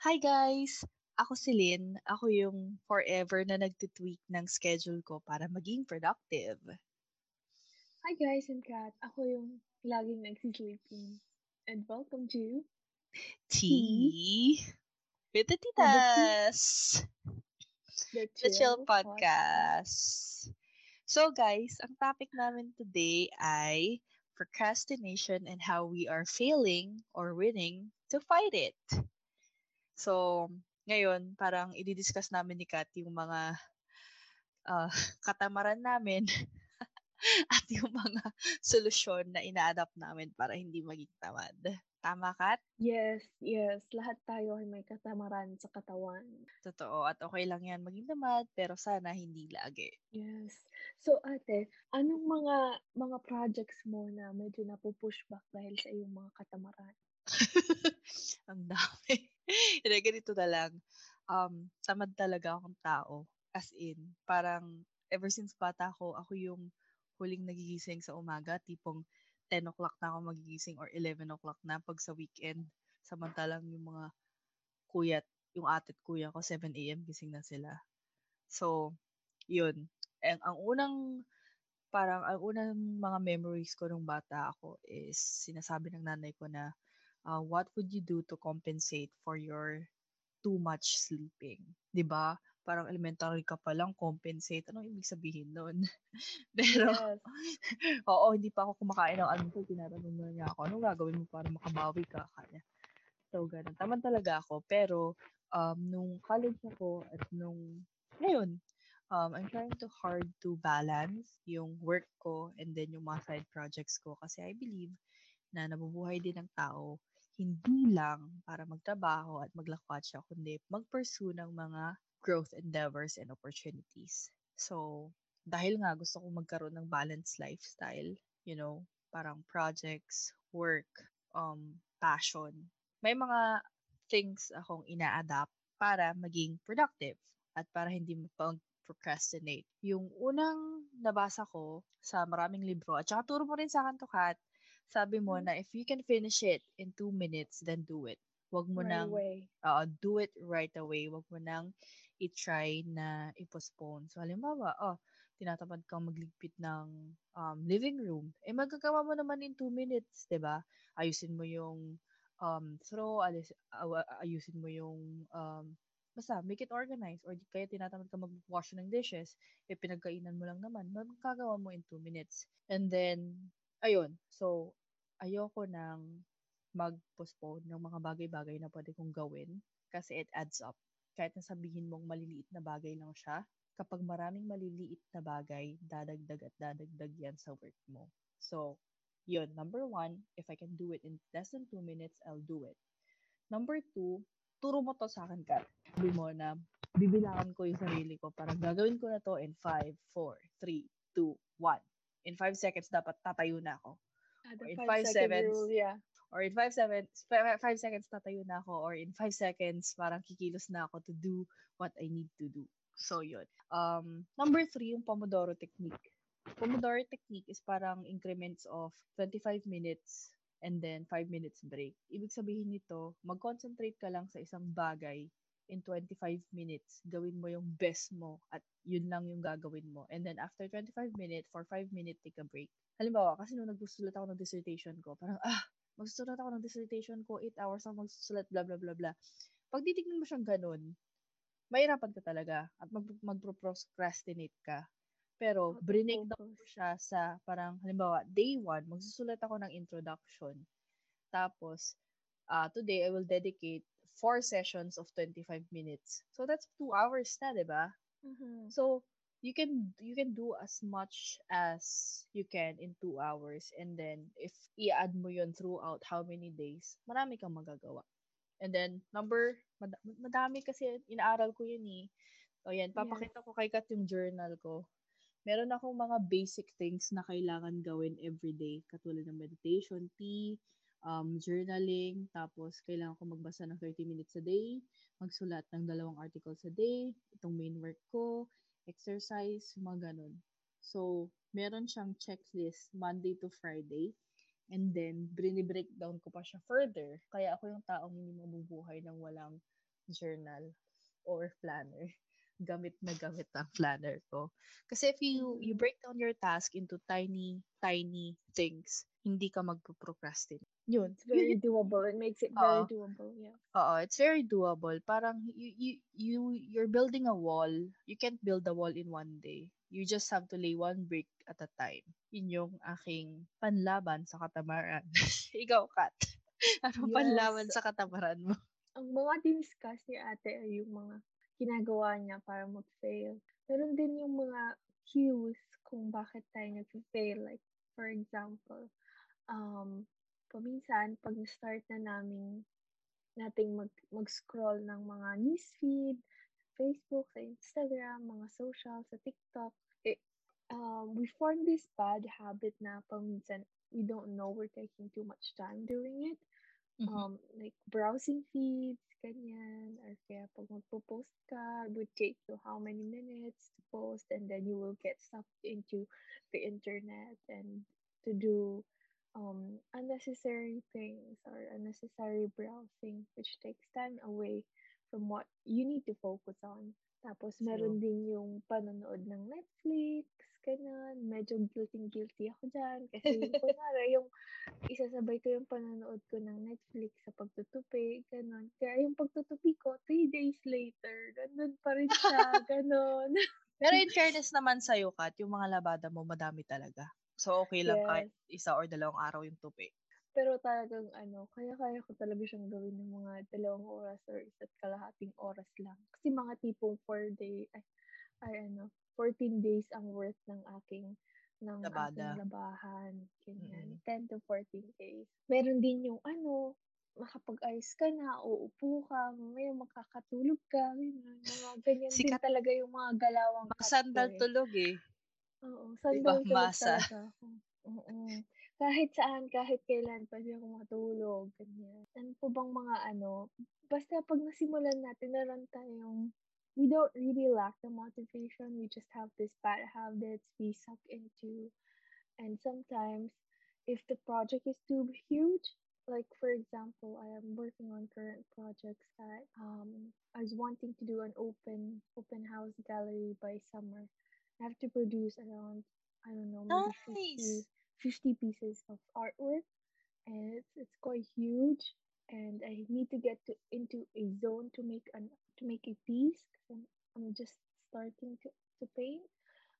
Hi guys! Ako si Lynn. Ako yung forever na nagtitweak ng schedule ko para maging productive. Hi guys, I'm Kat. Ako yung laging nagsisleeping. And welcome to Tea with the Titas! the The Chill Chill Podcast. So guys, ang topic namin today ay procrastination and how we are failing or winning to fight it. So, ngayon, parang i-discuss namin ni Kat yung mga ah, katamaran namin at yung mga solusyon na ina-adapt namin para hindi maging tamad. Tama, Kat? Yes, yes. Lahat tayo ay may katamaran sa katawan. Totoo. At okay lang yan maging tamad, pero sana hindi lagi. Yes. So ate, anong mga mga projects mo na medyo napupush back dahil sa iyong mga katamaran? Ang dami. Hindi, ganito na lang. Um, tamad talaga akong tao. As in, parang ever since bata ako, ako yung huling nagigising sa umaga. Tipong 10 o'clock na ako magigising or 11 o'clock na pag sa weekend. Samantalang yung mga kuya, yung ate at kuya ko, 7 a.m. gising na sila. So, yun. Ang, ang unang, parang, ang unang mga memories ko nung bata ako is sinasabi ng nanay ko na, uh, what would you do to compensate for your too much sleeping? 'Di ba? Parang elementary ka pa lang, compensate. Anong ibig sabihin nun? Pero, Yes. oo, hindi pa ako kumakain ng almusal. Tinatanong na niya ako, anong gagawin mo para makabawi ka? Kanya. So, ganun. Tamad talaga ako. Pero, um, nung college ako at nung, ngayon, um, I'm trying to hard to balance yung work ko and then yung mga side projects ko kasi I believe na nabubuhay din ng tao hindi lang para magtrabaho at maglakwatsa, kundi mag-pursue ng mga growth endeavors and opportunities. So, dahil nga gusto ko magkaroon ng balanced lifestyle, you know, parang projects, work, um, passion. May mga things akong ina-adapt para maging productive at para hindi mapag-procrastinate. Yung unang nabasa ko sa maraming libro, at saka turo mo rin sa akin to, Kat, sabi mo Mm. na if you can finish it in two minutes, then do it. Wag mo Right nang, away. uh, do it right away. Wag mo nang i-try na i-postpone. So, halimbawa, oh, tinatamad kang magligpit ng um, living room. Eh, magagawa mo naman in two minutes, di ba? Ayusin mo yung um, throw, alis, awa- ayusin mo yung um, basta make it organized or di kaya tinatamad ka mag-wash ng dishes, eh pinagkainan mo lang naman, magkagawa mo in two minutes. And then, ayun, so, ayoko nang mag-postpone ng mga bagay-bagay na pwede kong gawin kasi it adds up. Kahit na sabihin mong maliliit na bagay lang siya, kapag maraming maliliit na bagay, dadagdag at dadagdag yan sa work mo. So, yun, number one, if I can do it in less than two minutes, I'll do it. Number two, turo mo to sa akin, Kat. Sabi mo na, bibilangan ko yung sarili ko. Parang gagawin ko na to in 5, 4, 3, 2, 1. In 5 seconds, dapat tatayo na ako. Ah, Or in five five second seconds, rule, yeah. or in 5 seconds, 5 seconds tatayo na ako, or in 5 seconds, parang kikilos na ako to do what I need to do. So, yun. Um, number three, yung Pomodoro technique. Pomodoro technique is parang increments of 25 minutes and then 5 minutes break. Ibig sabihin nito, mag-concentrate ka lang sa isang bagay in 25 minutes. Gawin mo yung best mo at yun lang yung gagawin mo. And then after 25 minutes, for 5 minutes, take a break. Halimbawa, kasi nung nagsusulat ako ng dissertation ko, parang, ah, magsusulat ako ng dissertation ko, 8 hours ako magsusulat, blah, blah, blah, blah. Pag titignan mo siyang ganun, mahirapan ka talaga at mag- mag-procrastinate ka. Pero, of brinake down ko siya sa parang, halimbawa, day 1, magsusulat ako ng introduction. Tapos, uh, today, I will dedicate 4 sessions of 25 minutes. So, that's 2 hours na, di ba? Mhm. So, you can you can do as much as you can in 2 hours and then if i-add mo yon throughout how many days, marami kang magagawa. And then number mad- madami kasi inaaral ko yun eh. O yan, papakita ko kay Kat yung journal ko. Meron akong mga basic things na kailangan gawin every day, katulad ng meditation, tea, um, journaling, tapos kailangan ko magbasa ng 30 minutes a day, magsulat ng dalawang articles a day, itong main work ko, exercise, mga ganun. So, meron siyang checklist Monday to Friday. And then, brini-breakdown ko pa siya further. Kaya ako yung taong hindi mabubuhay ng walang journal or planner. Gamit na gamit ang planner ko. Kasi if you you break down your task into tiny, tiny things, hindi ka magpo-procrastinate. Yun. It's very doable. It makes it very Oo. doable. Yeah. Oo, it's very doable. Parang you, you, you, you're building a wall. You can't build a wall in one day. You just have to lay one brick at a time. Yun yung aking panlaban sa katamaran. Ikaw, Kat. Ano panlaban Yes. sa katamaran mo? Ang mga diniscuss ni ate ay yung mga ginagawa niya para mag-fail. Meron din yung mga cues kung bakit tayo nag-fail. Like, for example, um, paminsan, pag na-start na namin nating mag, mag-scroll ng mga newsfeed, Facebook, sa Instagram, mga social, sa TikTok, eh, um, we form this bad habit na paminsan we don't know we're taking too much time doing it. Mhm. Um, like browsing feeds, ganyan, or kaya pag magpo-post ka, it would take you how many minutes to post and then you will get sucked into the internet and to do um, unnecessary things or unnecessary browsing which takes time away from what you need to focus on. Tapos meron din yung panonood ng Netflix, ganun. Medyo guilty-guilty ako dyan. Kasi yung kunwari, yung isasabay ko yung panonood ko ng Netflix sa pagtutupi, ganun. Kaya yung pagtutupi ko, three days later, ganun pa rin siya, ganun. Pero in fairness naman sa'yo, Kat, yung mga labada mo, madami talaga. So, okay lang kahit yes. isa or dalawang araw yung tupi. Pero talagang ano, kaya-kaya ko talaga siyang gawin ng mga dalawang oras or isa't kalahating oras lang. Kasi mga tipong 4 day, ay, ay ano, 14 days ang worth ng aking ng Labada. aking labahan. Ganyan. Mm. 10 to 14 days. Meron din yung ano, makapag-ayos ka na, uupo ka, mamaya makakatulog ka, ganyan. Mga ganyan din Sikat. talaga yung mga galawang Mga sandal eh. tulog eh. Oo, sandal tulog Masa. talaga. Oo. Kahit saan, kahit kailan, pwede ako matulog, ganyan. Ano po bang mga ano, basta pag nasimulan natin, meron tayong, we don't really lack the motivation, we just have this bad habits we suck into. And sometimes, if the project is too huge, like for example, I am working on current projects that um, I was wanting to do an open open house gallery by summer. I have to produce around I don't know maybe 50, Nice. 50 pieces of artwork, and it's it's quite huge. And I need to get to into a zone to make an to make a piece. I'm, I'm just starting to to paint.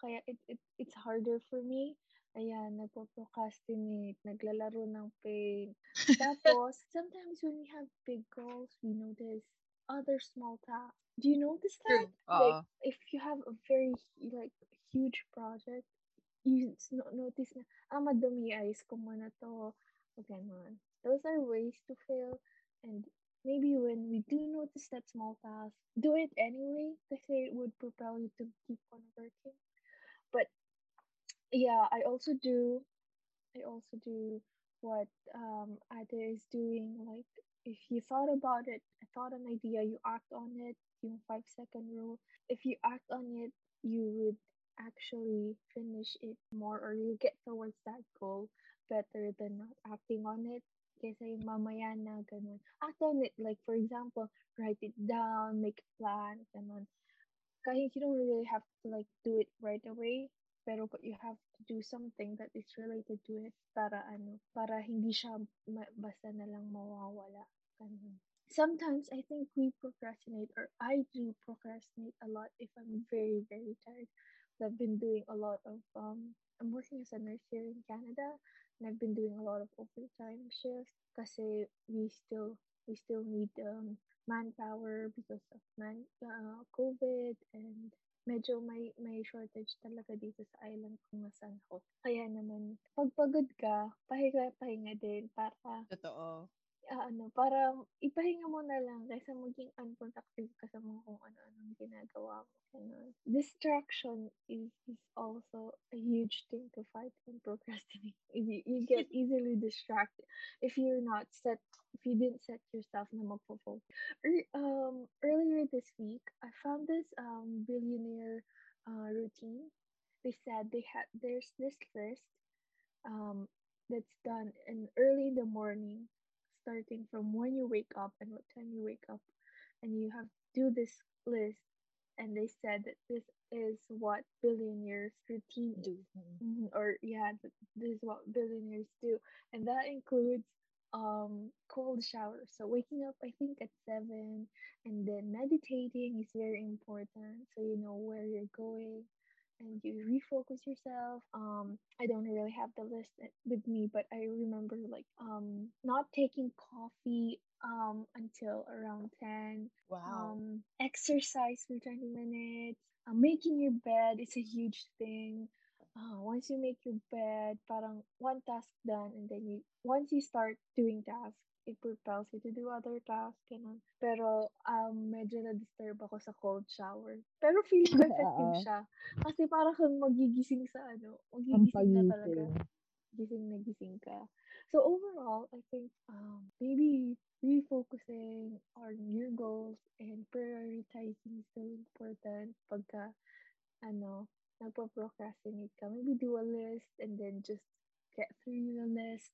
Kaya it, it it's harder for me. Ayan, nagpo-procrastinate, naglalaro ng paint. Tapos, sometimes when we have big goals, we notice other small tasks. Do you notice that? True. Like, uh-uh. if you have a very, like, huge project, you notice na, ah, madumi, ayos ko muna to. O ganun. Those are ways to fail. And maybe when we do notice that small task, do it anyway kasi it would propel you to keep on working. But yeah, I also do I also do what um Ade is doing. Like if you thought about it, I thought an idea, you act on it, yung five second rule. If you act on it, you would actually finish it more or you get towards that goal better than not acting on it. Kaysa yung mamaya na ganun. Act on it. Like for example, write it down, make a plan, ganun. Kahit you don't really have to like do it right away, pero but you have to do something that is related to it para ano, para hindi siya ma- basta na lang mawawala. Ganun. Sometimes I think we procrastinate or I do procrastinate a lot if I'm very, very tired. I've been doing a lot of um I'm working as a nurse here in Canada and I've been doing a lot of overtime shifts kasi we still we still need um manpower because of man uh, COVID and medyo may may shortage talaga dito sa island kung nasaan ako. Kaya naman, pag pagod ka, pahinga-pahinga din para Totoo. Ah, ano, para ipahinga mo na lang kaysa maging unproductive ka sa mga kung ano-anong ginagawa mo. Ganun. Distraction is, is also a huge thing to fight and procrastinate. You, you get easily distracted if you're not set, if you didn't set yourself na magpo-focus. Er, um, earlier this week, I found this um, billionaire uh, routine. They said they had there's this list um, that's done in early in the morning, starting from when you wake up and what time you wake up. and you have do this list. And they said that this is what billionaires routine Do. Mhm, or yeah this is what billionaires do. And that includes um cold shower so waking up i think at seven and then meditating is very important. So you know where you're going and you refocus yourself. Um i don't really have the list with me but i remember like um not taking coffee um until around 10 Wow. um exercise for 20 minutes. Uh, making your bed is a huge thing. Uh, once you make your bed parang one task done and then you once you start doing tasks it propels you to do other tasks ganun. pero um medyo na-disturb ako sa cold shower pero feeling ko effective Oo. siya kasi parang kang magigising sa ano magigising na talaga gising na gising ka. So overall, I think um, maybe refocusing on your goals and prioritizing is so important pagka ano, nagpo-procrastinate ka. Maybe do a list and then just get through the list.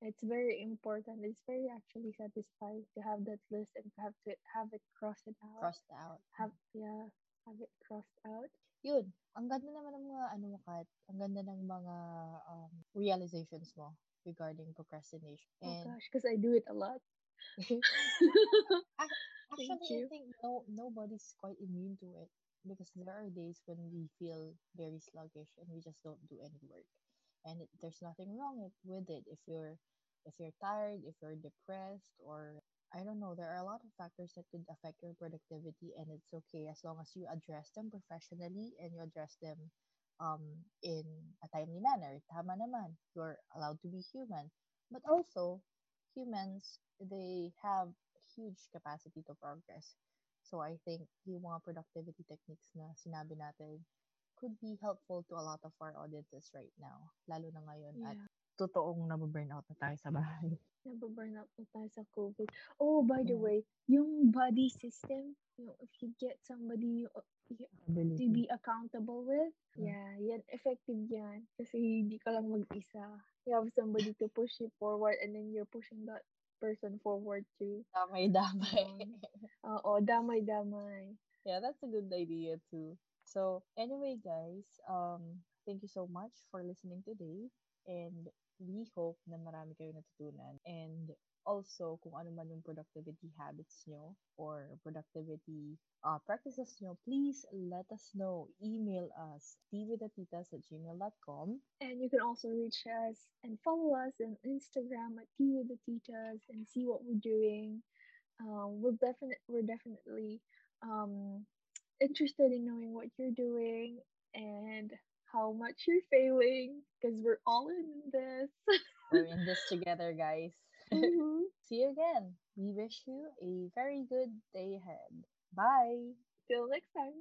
It's very important. It's very actually satisfying to have that list and to have to have it crossed it out. Crossed out. Have yeah, have it crossed out. Yun. Ang ganda naman ng mga, ano mo, Kat, ang ganda ng mga um, realizations mo regarding procrastination. Oh And gosh, because I do it a lot. Actually, I think no nobody's quite immune to it because there are days when we feel very sluggish and we just don't do any work. And it, there's nothing wrong with, it if you're if you're tired, if you're depressed, or I don't know. There are a lot of factors that could affect your productivity, and it's okay as long as you address them professionally and you address them um in a timely manner. Tama naman. You're allowed to be human, but also humans they have huge capacity to progress. So I think yung mga productivity techniques na sinabi natin could be helpful to a lot of our audiences right now. Lalo na ngayon at Yeah. totoong nababurnout na tayo sa bahay. Nababurn out na tayo sa COVID. Oh, by the Yeah. way, yung body system, yung if you get somebody you, you- to be accountable with, Mm. yeah, yan, effective yan. Kasi hindi ka lang mag-isa. You have somebody to push you forward and then you're pushing that person forward too. Damay-damay. Oo, damay-damay. yeah, that's a good idea too. So, anyway, guys, um, thank you so much for listening today. And we hope na marami kayo natutunan. And also, kung ano man yung productivity habits nyo or productivity uh, practices nyo, please let us know. Email us, tvthetitas at gmail.com. And you can also reach us and follow us on Instagram at Tea with the Titas and see what we're doing. Um, we'll definitely we're definitely um, interested in knowing what you're doing and how much you're failing because we're all in this. We're in this together, guys. Mhm. See you again. We wish you a very good day ahead. Bye. Till next time.